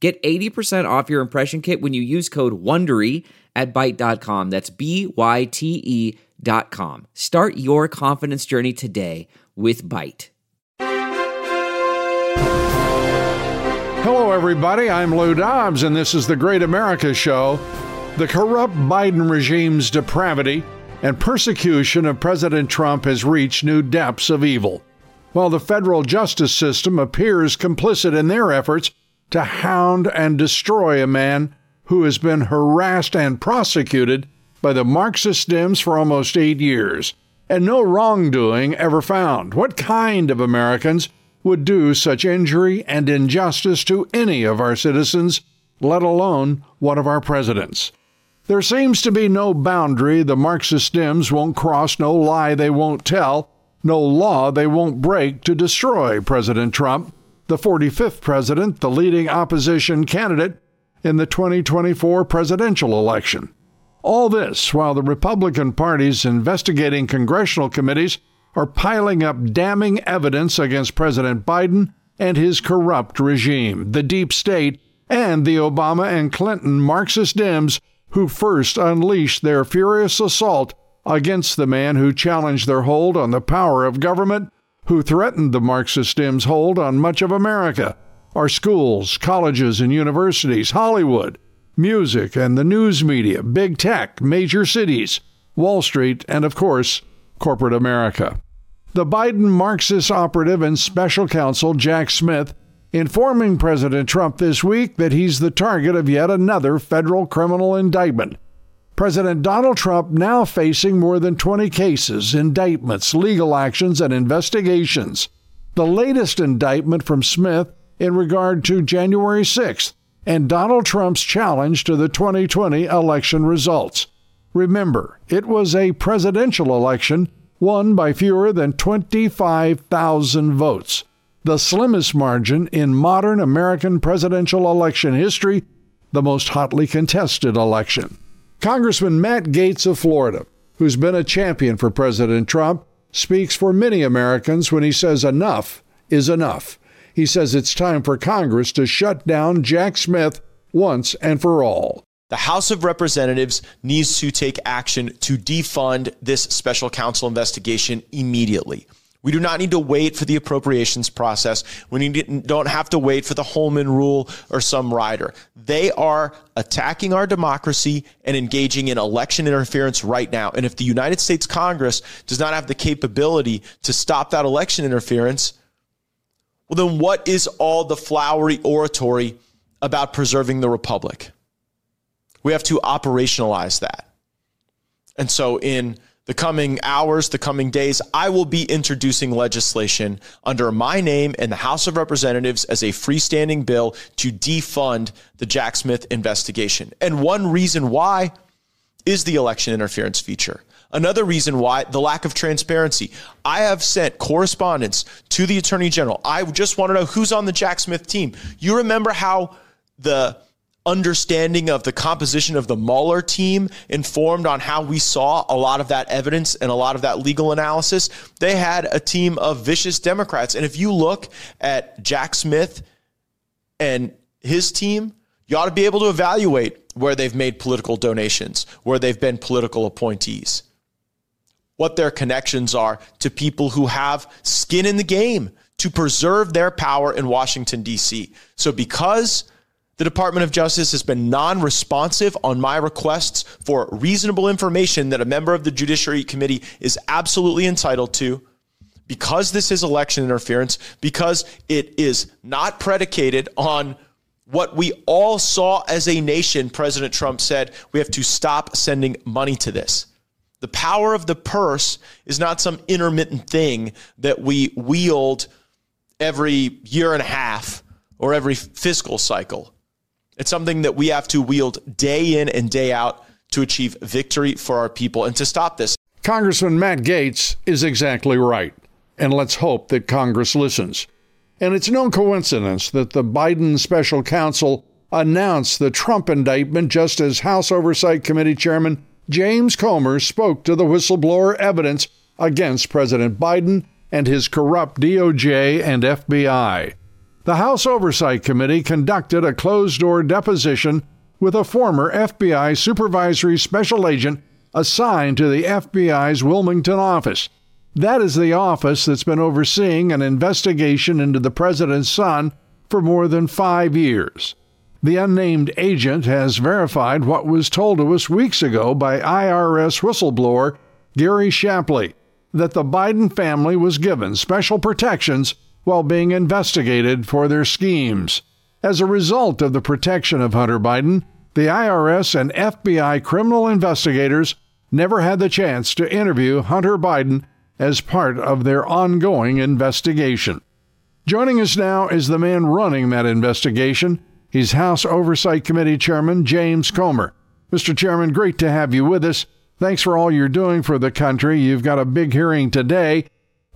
Get 80% off your impression kit when you use code WONDERY at Byte.com. That's B-Y-T-E dot com. Start your confidence journey today with Byte. Hello, everybody. I'm Lou Dobbs, and this is the Great America Show. The corrupt Biden regime's depravity and persecution of President Trump has reached new depths of evil. While the federal justice system appears complicit in their efforts to hound and destroy a man who has been harassed and prosecuted by the Marxist Dems for almost eight years, and no wrongdoing ever found. What kind of Americans would do such injury and injustice to any of our citizens, let alone one of our presidents? There seems to be no boundary the Marxist Dems won't cross, no lie they won't tell, no law they won't break to destroy President Trump the 45th president, the leading opposition candidate in the 2024 presidential election. All this while the Republican Party's investigating congressional committees are piling up damning evidence against President Biden and his corrupt regime, the deep state, and the Obama and Clinton Marxist Dems who first unleashed their furious assault against the man who challenged their hold on the power of government who threatened the Marxist Dems' hold on much of America our schools, colleges, and universities, Hollywood, music and the news media, big tech, major cities, Wall Street, and of course, corporate America. The Biden Marxist operative and special counsel Jack Smith informing President Trump this week that he's the target of yet another federal criminal indictment President Donald Trump now facing more than 20 cases, indictments, legal actions, and investigations. The latest indictment from Smith in regard to January 6th and Donald Trump's challenge to the 2020 election results. Remember, it was a presidential election won by fewer than 25,000 votes, the slimmest margin in modern American presidential election history, the most hotly contested election. Congressman Matt Gaetz of Florida, who's been a champion for President Trump, speaks for many Americans when he says enough is enough. He says it's time for Congress to shut down Jack Smith once and for all. The House of Representatives needs to take action to defund this special counsel investigation immediately. We do not need to wait for the appropriations process. We don't have to wait for the Holman rule or some rider. They are attacking our democracy and engaging in election interference right now. And if the United States Congress does not have the capability to stop that election interference, well, then what is all the flowery oratory about preserving the republic? We have to operationalize that. And so in the coming hours, the coming days, I will be introducing legislation under my name in the House of Representatives as a freestanding bill to defund the Jack Smith investigation. And one reason why is the election interference feature. Another reason why the lack of transparency. I have sent correspondence to the Attorney General. I just want to know who's on the Jack Smith team. You remember how the understanding of the composition of the Mueller team informed on how we saw a lot of that evidence and a lot of that legal analysis. They had a team of vicious Democrats. And if you look at Jack Smith and his team, you ought to be able to evaluate where they've made political donations, where they've been political appointees, what their connections are to people who have skin in the game to preserve their power in Washington, D.C. So because the Department of Justice has been non responsive on my requests for reasonable information that a member of the Judiciary Committee is absolutely entitled to. Because this is election interference, because it is not predicated on what we all saw as a nation, President Trump said we have to stop sending money to this. The power of the purse is not some intermittent thing that we wield every year and a half or every fiscal cycle. It's something that we have to wield day in and day out to achieve victory for our people and to stop this. Congressman Matt Gaetz is exactly right. And let's hope that Congress listens. And it's no coincidence that the Biden special counsel announced the Trump indictment just as House Oversight Committee Chairman James Comer spoke to the whistleblower evidence against President Biden and his corrupt DOJ and FBI. The House Oversight Committee conducted a closed door deposition with a former FBI supervisory special agent assigned to the FBI's Wilmington office. That is the office that's been overseeing an investigation into the president's son for more than five years. The unnamed agent has verified what was told to us weeks ago by IRS whistleblower Gary Shapley that the Biden family was given special protections while being investigated for their schemes. As a result of the protection of Hunter Biden, the IRS and FBI criminal investigators never had the chance to interview Hunter Biden as part of their ongoing investigation. Joining us now is the man running that investigation. He's House Oversight Committee Chairman James Comer. Mr. Chairman, great to have you with us. Thanks for all you're doing for the country. You've got a big hearing today.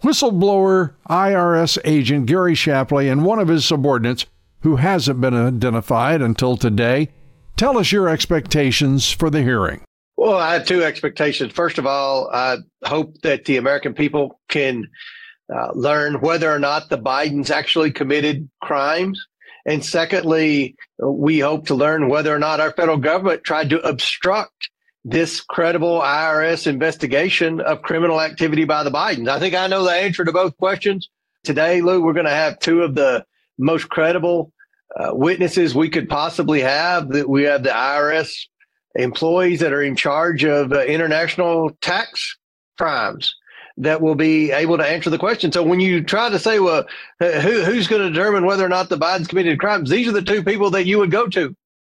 Whistleblower IRS agent Gary Shapley and one of his subordinates, who hasn't been identified until today, Tell us your expectations for the hearing. Well, I have two expectations. First of all, I hope that the American people can uh, learn whether or not the Bidens actually committed crimes. And secondly, we hope to learn whether or not our federal government tried to obstruct this credible IRS investigation of criminal activity by the Bidens. I think I know the answer to both questions. Today, Lou, we're going to have two of the most credible uh, witnesses we could possibly have. That we have the IRS employees that are in charge of uh, international tax crimes that will be able to answer the question. So when you try to say, well, who, who's going to determine whether or not the Bidens committed crimes? These are the two people that you would go to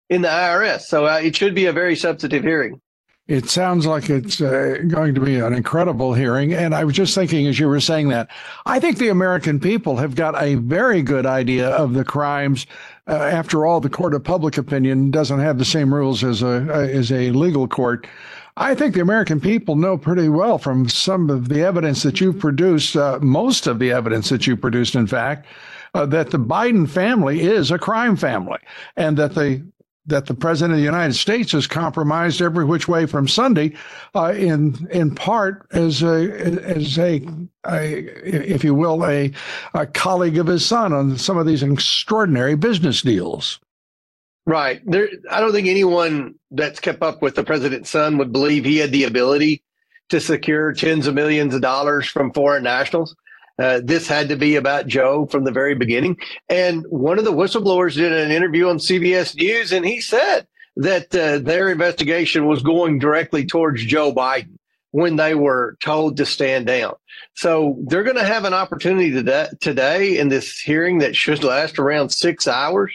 in the IRS. So uh, it should be a very substantive hearing. It sounds like it's uh, going to be an incredible hearing. And I was just thinking as you were saying that, I think the American people have got a very good idea of the crimes. Uh, after all, the court of public opinion doesn't have the same rules as a uh, as a legal court. I think the American people know pretty well from some of the evidence that you've produced, uh, most of the evidence that you produced, in fact, uh, that the Biden family is a crime family and that the that the president of the United States has compromised every which way from Sunday, uh, in in part as a as a, a if you will a, a colleague of his son on some of these extraordinary business deals. Right. There, I don't think anyone that's kept up with the president's son would believe he had the ability to secure tens of millions of dollars from foreign nationals. Uh, this had to be about Joe from the very beginning. And one of the whistleblowers did an interview on CBS News, and he said that uh, their investigation was going directly towards Joe Biden when they were told to stand down. So they're going to have an opportunity today, today in this hearing that should last around six hours.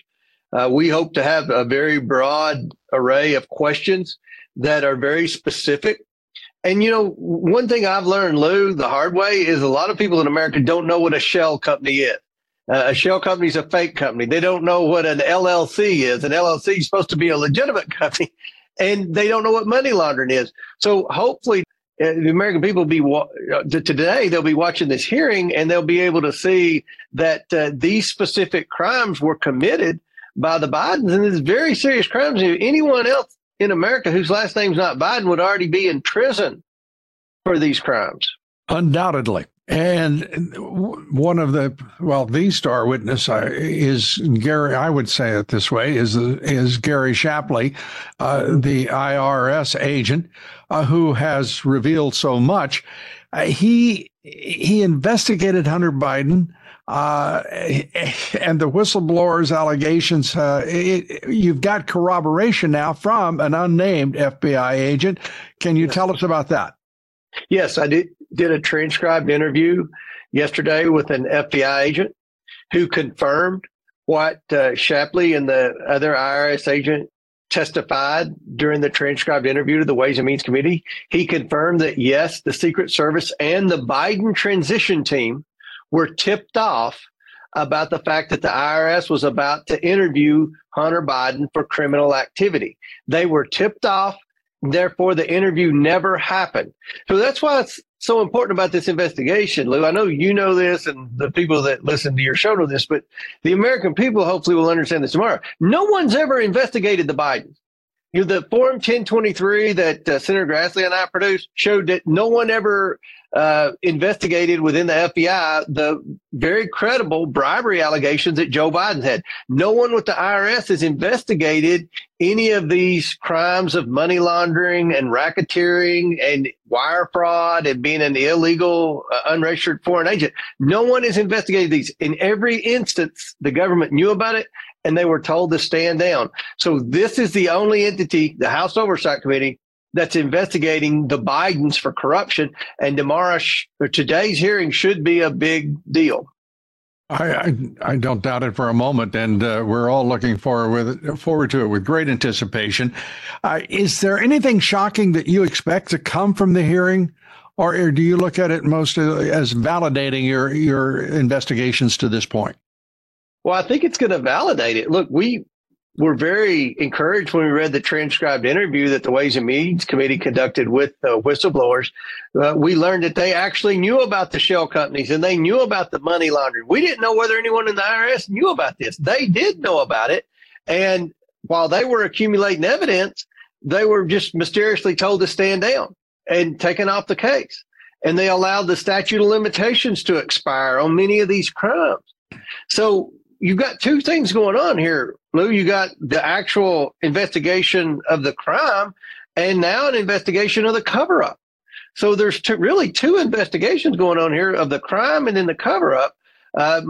Uh, we hope to have a very broad array of questions that are very specific and you know, one thing I've learned, Lou, the hard way is a lot of people in America don't know what a shell company is. Uh, a shell company is a fake company. They don't know what an LLC is. An LLC is supposed to be a legitimate company, and they don't know what money laundering is. So hopefully, uh, the American people be uh, today. They'll be watching this hearing, and they'll be able to see that uh, these specific crimes were committed by the Bidens, and it's very serious crimes. If anyone else in America whose last name's not Biden would already be in prison for these crimes. Undoubtedly. And one of the well, the star witness uh, is Gary. I would say it this way: is is Gary Shapley, uh, the IRS agent, uh, who has revealed so much. Uh, he he investigated Hunter Biden uh, and the whistleblower's allegations, uh, it, you've got corroboration now from an unnamed FBI agent. Can you tell us about that? Yes, I did, did a transcribed interview yesterday with an FBI agent who confirmed what uh, Shapley and the other IRS agent testified during the transcribed interview to the Ways and Means Committee. He confirmed that yes, the Secret Service and the Biden transition team were tipped off about the fact that the IRS was about to interview Hunter Biden for criminal activity. They were tipped off. Therefore, the interview never happened. So that's why it's so important about this investigation, Lou. I know you know this and the people that listen to your show know this, but the American people hopefully will understand this tomorrow. No one's ever investigated the Bidens. You know, the Form 1023 that uh, Senator Grassley and I produced showed that no one ever uh, investigated within the FBI the very credible bribery allegations that Joe Biden had. No one with the IRS has investigated any of these crimes of money laundering and racketeering and wire fraud and being an illegal, uh, unregistered foreign agent. No one has investigated these. In every instance, the government knew about it and they were told to stand down. So this is the only entity, the House Oversight Committee, that's investigating the Bidens for corruption. And tomorrow, or today's hearing should be a big deal. I, I, I don't doubt it for a moment, and uh, we're all looking forward with, forward to it with great anticipation. Uh, is there anything shocking that you expect to come from the hearing, or do you look at it mostly as validating your your investigations to this point? Well, I think it's going to validate it. Look, we were very encouraged when we read the transcribed interview that the Ways and Means Committee conducted with whistleblowers. Uh, we learned that they actually knew about the shell companies and they knew about the money laundering. We didn't know whether anyone in the IRS knew about this. They did know about it. And while they were accumulating evidence, they were just mysteriously told to stand down and taken off the case. And they allowed the statute of limitations to expire on many of these crimes. So you've got two things going on here, Lou. You got the actual investigation of the crime, and now an investigation of the cover up. So there's two, really two investigations going on here of the crime and then the cover up. Uh,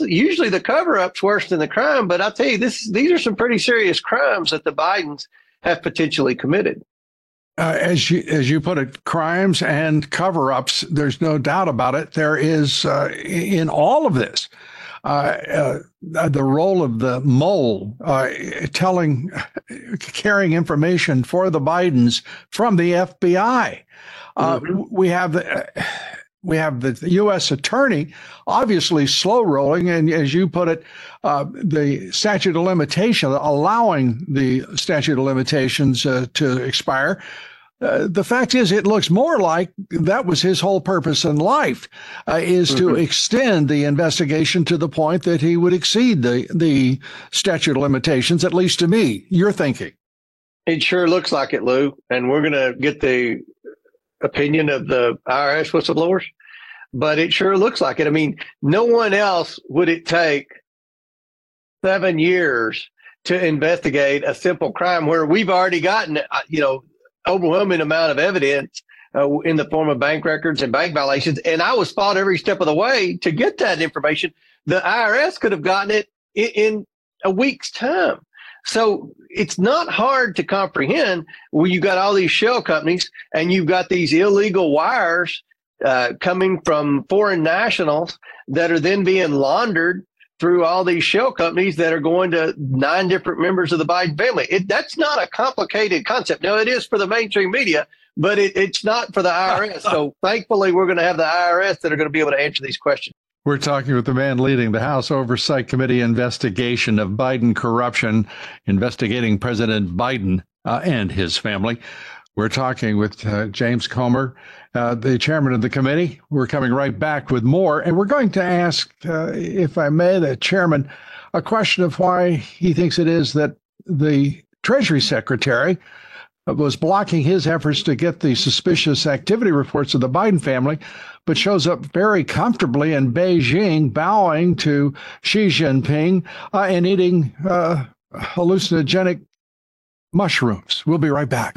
usually the cover up's worse than the crime, but I tell you, this these are some pretty serious crimes that the Bidens have potentially committed. Uh, as you as you put it, crimes and cover ups. There's no doubt about it. There is uh, in all of this uh, uh, the role of the mole uh, telling, carrying information for the Bidens from the FBI. Uh, mm-hmm. We have the. We have the U.S. attorney, obviously slow rolling, and as you put it, uh, the statute of limitation, allowing the statute of limitations to expire, uh, the fact is, it looks more like that was his whole purpose in life, uh, is mm-hmm. to extend the investigation to the point that he would exceed the the statute of limitations. At least to me, you're thinking. It sure looks like it, Lou. And we're going to get the opinion of the IRS whistleblowers, but it sure looks like it. I mean, no one else would it take seven years to investigate a simple crime where we've already gotten, uh, you know, overwhelming amount of evidence uh, in the form of bank records and bank violations. And I was fought every step of the way to get that information. The IRS could have gotten it in, in a week's time. So it's not hard to comprehend where you got all these shell companies and you've got these illegal wires uh, coming from foreign nationals that are then being laundered through all these shell companies that are going to nine different members of the Biden family. It, that's not a complicated concept. Now, it is for the mainstream media, but it, it's not for the IRS. so thankfully, we're going to have the IRS that are going to be able to answer these questions. We're talking with the man leading the House Oversight Committee investigation of Biden corruption, investigating President Biden uh, and his family. We're talking with uh, James Comer, uh, the chairman of the committee. We're coming right back with more, and we're going to ask, uh, if I may, the chairman a question of why he thinks it is that the Treasury Secretary was blocking his efforts to get the suspicious activity reports of the Biden family, but shows up very comfortably in Beijing, bowing to Xi Jinping uh, and eating uh, hallucinogenic mushrooms. We'll be right back.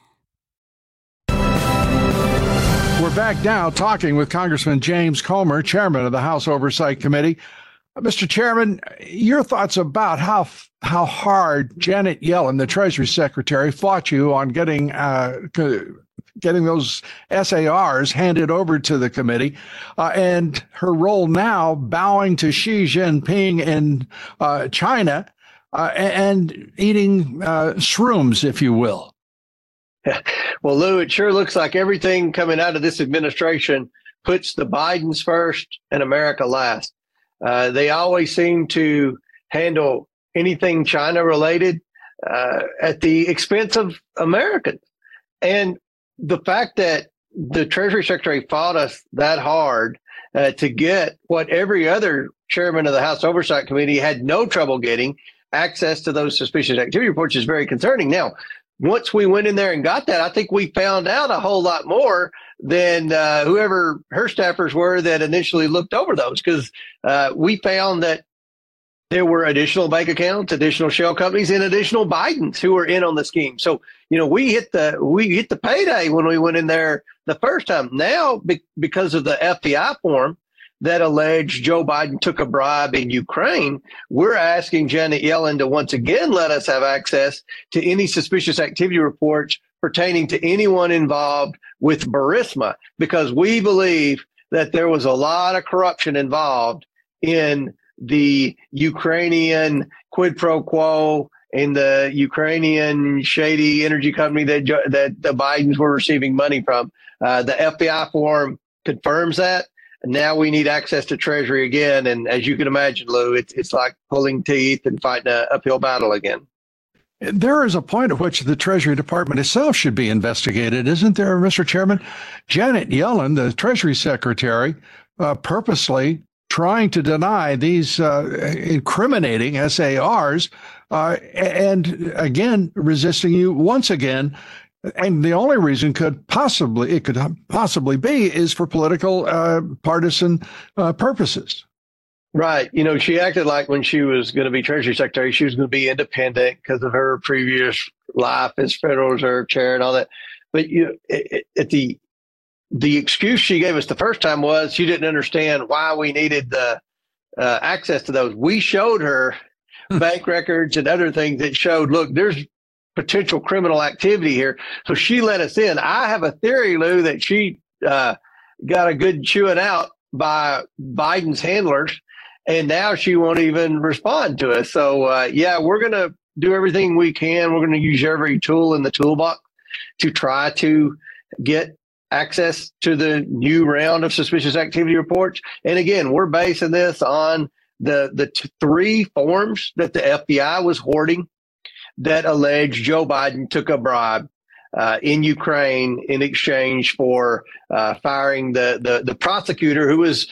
We're back now talking with Congressman James Comer, chairman of the House Oversight Committee. Uh, Mr. Chairman, your thoughts about how how hard Janet Yellen, the Treasury Secretary, fought you on getting uh, getting those SARs handed over to the committee, uh, and her role now bowing to Xi Jinping in uh, China uh, and eating uh, shrooms, if you will. Well, Lou, it sure looks like everything coming out of this administration puts the Bidens first and America last. Uh, they always seem to handle anything China related uh, at the expense of Americans. And the fact that the Treasury Secretary fought us that hard uh, to get what every other chairman of the House Oversight Committee had no trouble getting access to those suspicious activity reports is very concerning. Now, once we went in there and got that, I think we found out a whole lot more than uh, whoever her staffers were that initially looked over those because uh, we found that there were additional bank accounts, additional shell companies, and additional Bidens who were in on the scheme. So you know we hit the we hit the payday when we went in there the first time. Now be, because of the FBI form, that alleged Joe Biden took a bribe in Ukraine, we're asking Janet Yellen to once again let us have access to any suspicious activity reports pertaining to anyone involved with Burisma because we believe that there was a lot of corruption involved in the Ukrainian quid pro quo in the Ukrainian shady energy company that that the Bidens were receiving money from. Uh, the FBI form confirms that now we need access to Treasury again. And as you can imagine, Lou, it's, it's like pulling teeth and fighting an uphill battle again. There is a point at which the Treasury Department itself should be investigated, isn't there, Mr. Chairman? Janet Yellen, the Treasury Secretary, uh, purposely trying to deny these uh, incriminating SARs uh, and again resisting you once again and the only reason could possibly it could possibly be is for political uh, partisan uh, purposes. Right. You know, she acted like when she was going to be Treasury Secretary, she was going to be independent because of her previous life as Federal Reserve Chair and all that. But you, at the the excuse she gave us the first time was she didn't understand why we needed the uh, access to those. We showed her hmm. bank records and other things that showed, look, there's potential criminal activity here. So she let us in. I have a theory, Lou, that she uh, got a good chewing out by Biden's handlers, and now she won't even respond to us. So, uh, yeah, we're going to do everything we can. We're going to use every tool in the toolbox to try to get access to the new round of suspicious activity reports. And again, we're basing this on the the t- three forms that the FBI was hoarding that allege Joe Biden took a bribe uh, in Ukraine in exchange for uh, firing the, the, the prosecutor who was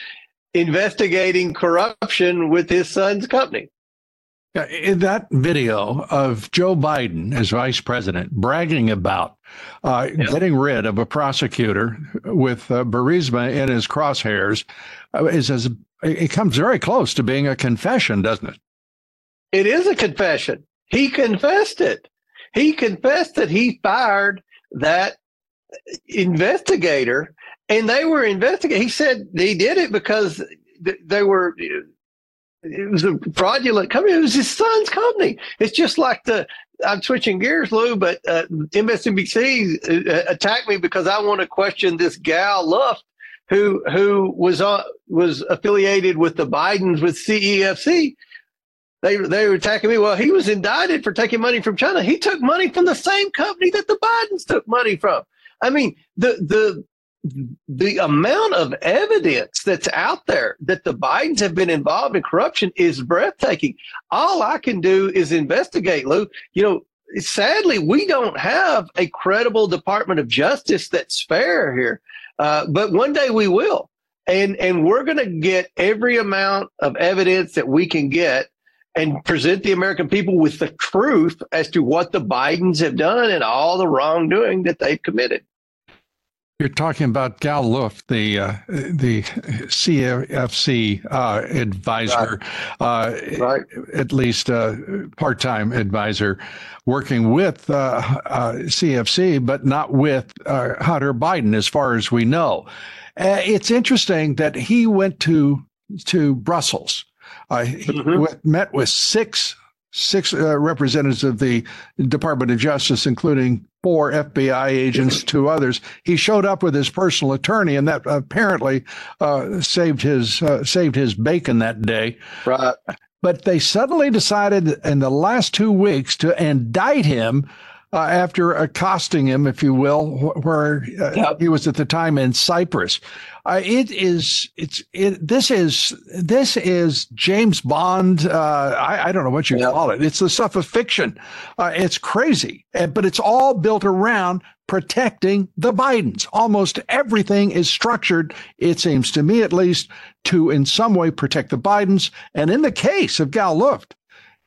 investigating corruption with his son's company. In that video of Joe Biden as vice president bragging about uh, yeah. getting rid of a prosecutor with uh, Burisma in his crosshairs, uh, is as it comes very close to being a confession, doesn't it? It is a confession. He confessed it. He confessed that he fired that investigator and they were investigating. He said he did it because they were, it was a fraudulent company. It was his son's company. It's just like the, I'm switching gears, Lou, but uh, MSNBC uh, attacked me because I want to question this Gal Luft who who was uh, was affiliated with the Bidens with CEFC they they were attacking me. Well, he was indicted for taking money from China. He took money from the same company that the Bidens took money from. I mean, the the the amount of evidence that's out there that the Bidens have been involved in corruption is breathtaking. All I can do is investigate, Lou. You know, sadly, we don't have a credible Department of Justice that's fair here. Uh, but one day we will. And, and we're going to get every amount of evidence that we can get and present the American people with the truth as to what the Bidens have done and all the wrongdoing that they've committed. You're talking about Gal Luft, the uh, the CEFC uh, advisor, right. Uh, right. at least uh, part-time advisor, working with CEFC, uh, uh, but not with Hunter Biden, as far as we know. it's interesting that he went to to Brussels. He mm-hmm. met with six six uh, representatives of the Department of Justice, including four FBI agents, two others. He showed up with his personal attorney, and that apparently uh, saved his uh, saved his bacon that day. Right. But they suddenly decided in the last two weeks to indict him uh, after accosting him, if you will, where uh, yep. he was at the time in Cyprus. Uh, it is it's it this is this is James Bond. Uh, I, I, don't know what you yep. call it. It's the stuff of fiction. Uh, it's crazy, but it's all built around protecting the Bidens. Almost everything is structured, it seems to me at least, to in some way protect the Bidens. And in the case of Gal Luft,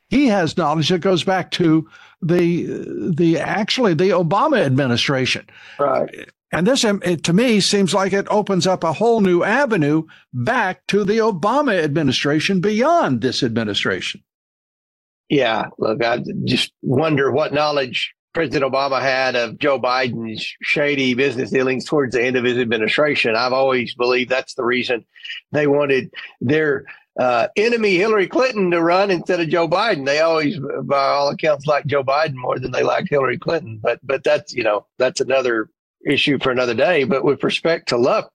he has knowledge that goes back to the the actually the Obama administration. Right. And this, um, it, to me, seems like it opens up a whole new avenue back to the Obama administration beyond this administration. Yeah, look, I just wonder what knowledge President Obama had of Joe Biden's shady business dealings towards the end of his administration. I've always believed that's the reason they wanted their uh, enemy Hillary Clinton to run instead of Joe Biden. They always, by all accounts, like Joe Biden more than they liked Hillary Clinton. But but that's you know that's another issue for another day. But with respect to Luft,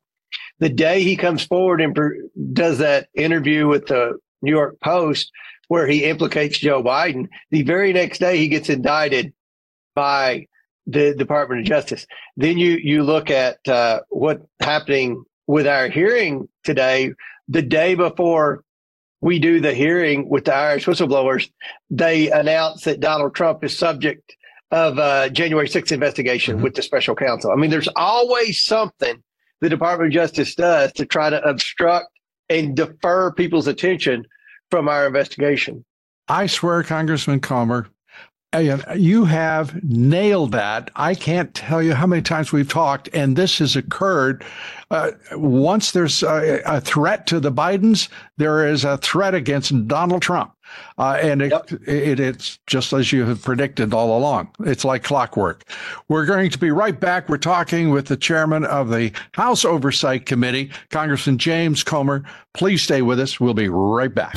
the day he comes forward and does that interview with the New York Post where he implicates Joe Biden, the very next day he gets indicted by the Department of Justice. Then you you look at uh, what's happening with our hearing today. The day before we do the hearing with the IRS whistleblowers, they announce that Donald Trump is subject of a January 6th investigation mm-hmm. with the special counsel. I mean, there's always something the Department of Justice does to try to obstruct and defer people's attention from our investigation. I swear, Congressman Comer, you have nailed that. I can't tell you how many times we've talked, and this has occurred. Uh, once there's a, a, threat to the Bidens, there is a threat against Donald Trump. Uh, and it, yep. it, it's just as you have predicted all along. It's like clockwork. We're going to be right back. We're talking with the chairman of the House Oversight Committee, Congressman James Comer. Please stay with us. We'll be right back.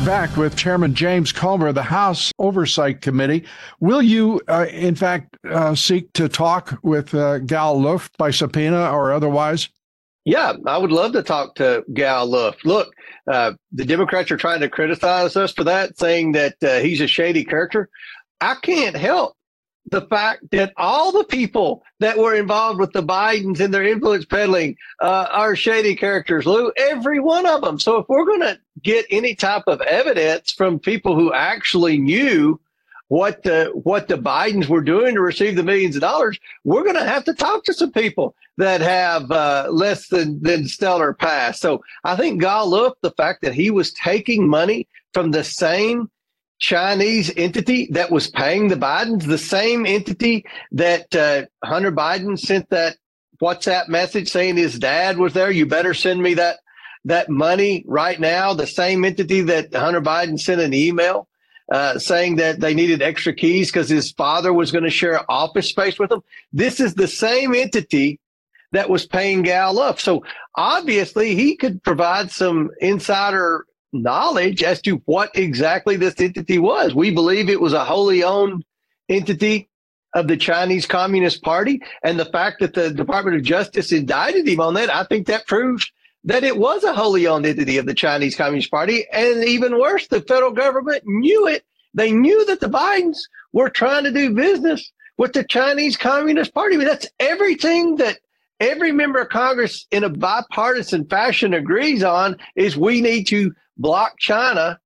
We're back with Chairman James Comer of the House Oversight Committee. Will you, uh, in fact, uh, seek to talk with uh, Gal Luft by subpoena or otherwise? Yeah, I would love to talk to Gal Luft. Look, uh, the Democrats are trying to criticize us for that, saying that uh, he's a shady character. I can't help the fact that all the people that were involved with the Bidens and their influence peddling uh, are shady characters, Lou. Every one of them. So if we're going to get any type of evidence from people who actually knew what the what the Bidens were doing to receive the millions of dollars, we're going to have to talk to some people that have uh, less than than stellar past. So I think Gal Luft, the fact that he was taking money from the same Chinese entity that was paying the Bidens, the same entity that uh, Hunter Biden sent that WhatsApp message saying his dad was there. You better send me that that money right now. The same entity that Hunter Biden sent an email uh, saying that they needed extra keys because his father was going to share office space with them. This is the same entity that was paying Gal Luft. So obviously he could provide some insider knowledge as to what exactly this entity was. We believe it was a wholly owned entity of the Chinese Communist Party. And the fact that the Department of Justice indicted him on that, I think that proves that it was a wholly owned entity of the Chinese Communist Party. And even worse, the federal government knew it. They knew that the Bidens were trying to do business with the Chinese Communist Party. I mean, that's everything that every member of Congress in a bipartisan fashion agrees on is we need to block China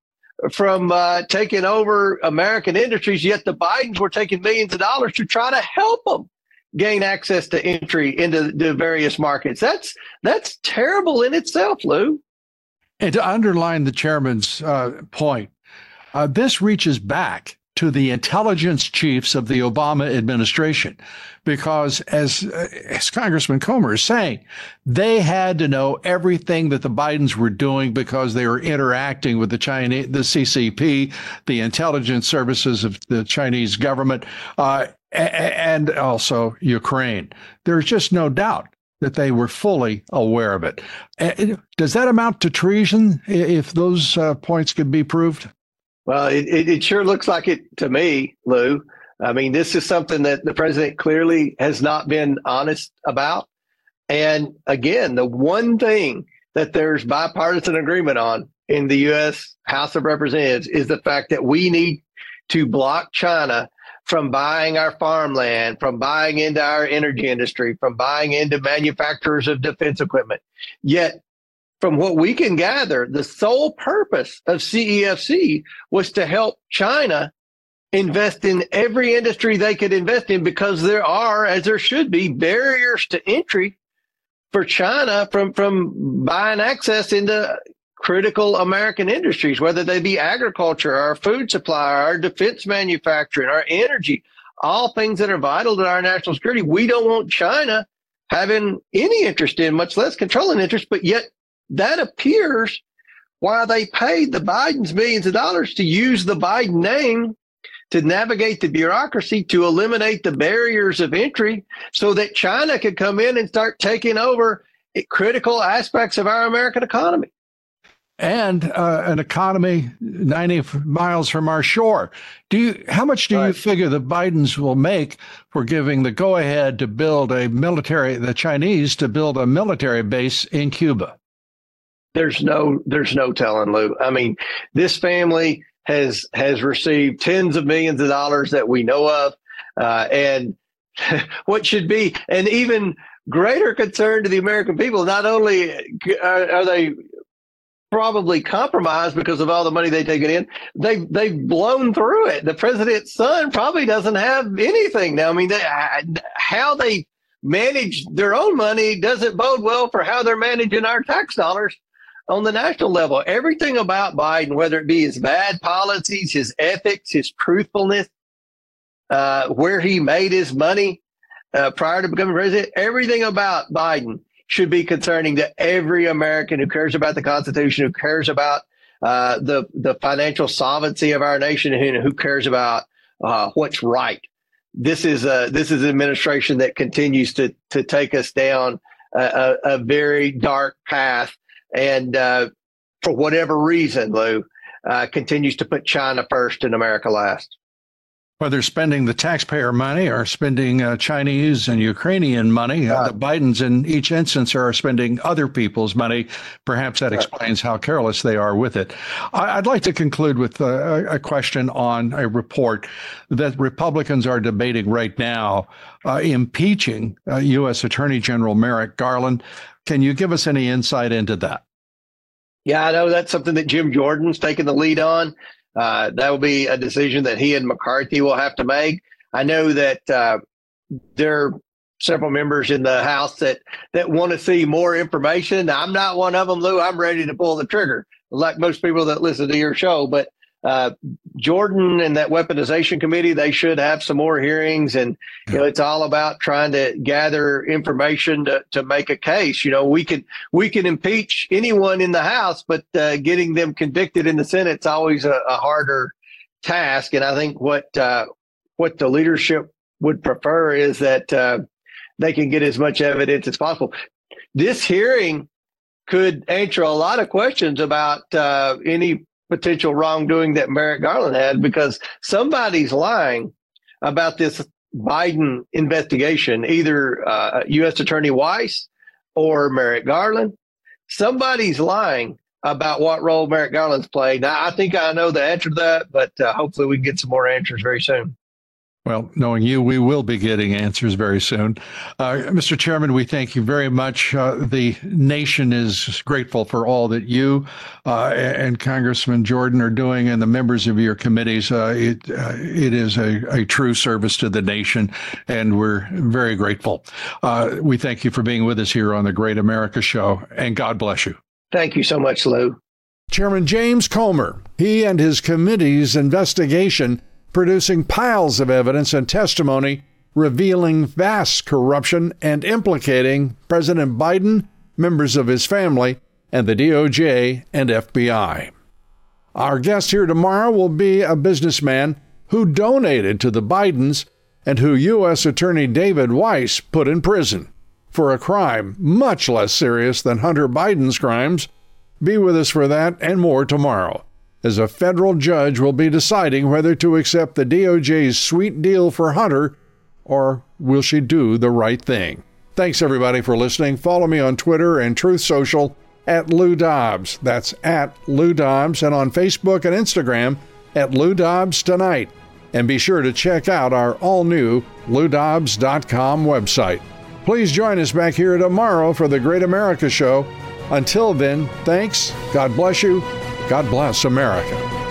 from uh, taking over American industries, yet the Bidens were taking millions of dollars to try to help them gain access to entry into the various markets. That's that's terrible in itself, Lou. And to underline the chairman's uh, point, uh, this reaches back to the intelligence chiefs of the Obama administration, because as uh, as Congressman Comer is saying, they had to know everything that the Bidens were doing because they were interacting with the Chinese, the CCP, the intelligence services of the Chinese government, uh, and also Ukraine. There's just no doubt that they were fully aware of it. Does that amount to treason if those uh, points could be proved? Well, it, it, it, sure looks like it to me, Lou. I mean, this is something that the president clearly has not been honest about. And again, the one thing that there's bipartisan agreement on in the U.S. House of Representatives is the fact that we need to block China from buying our farmland, from buying into our energy industry, from buying into manufacturers of defense equipment. Yet from what we can gather, the sole purpose of CEFC was to help China invest in every industry they could invest in because there are, as there should be, barriers to entry for China from, from buying access into critical American industries, whether they be agriculture, our food supply, our defense manufacturing, our energy, all things that are vital to our national security. We don't want China having any interest in, much less controlling interest, but yet that appears why they paid the Bidens millions of dollars to use the Biden name to navigate the bureaucracy to eliminate the barriers of entry so that China could come in and start taking over critical aspects of our American economy. And uh, an economy 90 miles from our shore. Do you? How much do right. you figure the Bidens will make for giving the go-ahead to build a military, the Chinese to build a military base in Cuba? There's no there's no telling Lou. I mean, this family has has received tens of millions of dollars that we know of, uh, and what should be an even greater concern to the American people. Not only are, are they probably compromised because of all the money they've taken in. They they've blown through it. The president's son probably doesn't have anything now. I mean, they, how they manage their own money doesn't bode well for how they're managing our tax dollars on the national level. Everything about Biden, whether it be his bad policies, his ethics, his truthfulness, uh, where he made his money uh, prior to becoming president, everything about Biden should be concerning to every American who cares about the Constitution, who cares about uh, the the financial solvency of our nation, who cares about uh, what's right. This is a this is an administration that continues to to take us down a, a very dark path and uh, for whatever reason, Lou, uh, continues to put China first and America last. Whether spending the taxpayer money or spending uh, Chinese and Ukrainian money, uh, the Bidens in each instance are spending other people's money. Perhaps that explains how careless they are with it. I- would like to conclude with uh, a question on a report that Republicans are debating right now, uh, impeaching U.S. Attorney General Merrick Garland. Can you give us any insight into that? Yeah, I know that's something that Jim Jordan's taken the lead on. Uh, that will be a decision that he and McCarthy will have to make. I know that uh, there are several members in the House that that want to see more information. I'm not one of them, Lou. I'm ready to pull the trigger, like most people that listen to your show. But uh, Jordan and that weaponization committee, they should have some more hearings. And, you know, it's all about trying to gather information to, to make a case. You know, we can, we can impeach anyone in the House, but uh, getting them convicted in the Senate's always a, a harder task. And I think what, uh, what the leadership would prefer is that uh, they can get as much evidence as possible. This hearing could answer a lot of questions about uh, any potential wrongdoing that Merrick Garland had because somebody's lying about this Biden investigation, either uh, U.S. Attorney Weiss or Merrick Garland. Somebody's lying about what role Merrick Garland's played. Now, I think I know the answer to that, but uh, hopefully we can get some more answers very soon. Well, knowing you, we will be getting answers very soon. Uh, Mr. Chairman, we thank you very much. Uh, the nation is grateful for all that you uh, and Congressman Jordan are doing and the members of your committees. Uh, it, uh, it is a, a, true service to the nation, and we're very grateful. Uh, we thank you for being with us here on the Great America Show, and God bless you. Thank you so much, Lou. Chairman James Comer, he and his committee's investigation producing piles of evidence and testimony revealing vast corruption and implicating President Biden, members of his family, and the DOJ and FBI. Our guest here tomorrow will be a businessman who donated to the Bidens and who U.S. Attorney David Weiss put in prison for a crime much less serious than Hunter Biden's crimes. Be with us for that and more tomorrow as a federal judge will be deciding whether to accept the DOJ's sweet deal for Hunter or will she do the right thing. Thanks everybody for listening. Follow me on Twitter and Truth Social at Lou Dobbs. That's at Lou Dobbs and on Facebook and Instagram at Lou Dobbs Tonight. And be sure to check out our all new LouDobbs.com website. Please join us back here tomorrow for the Great America Show. Until then, thanks, God bless you, God bless America.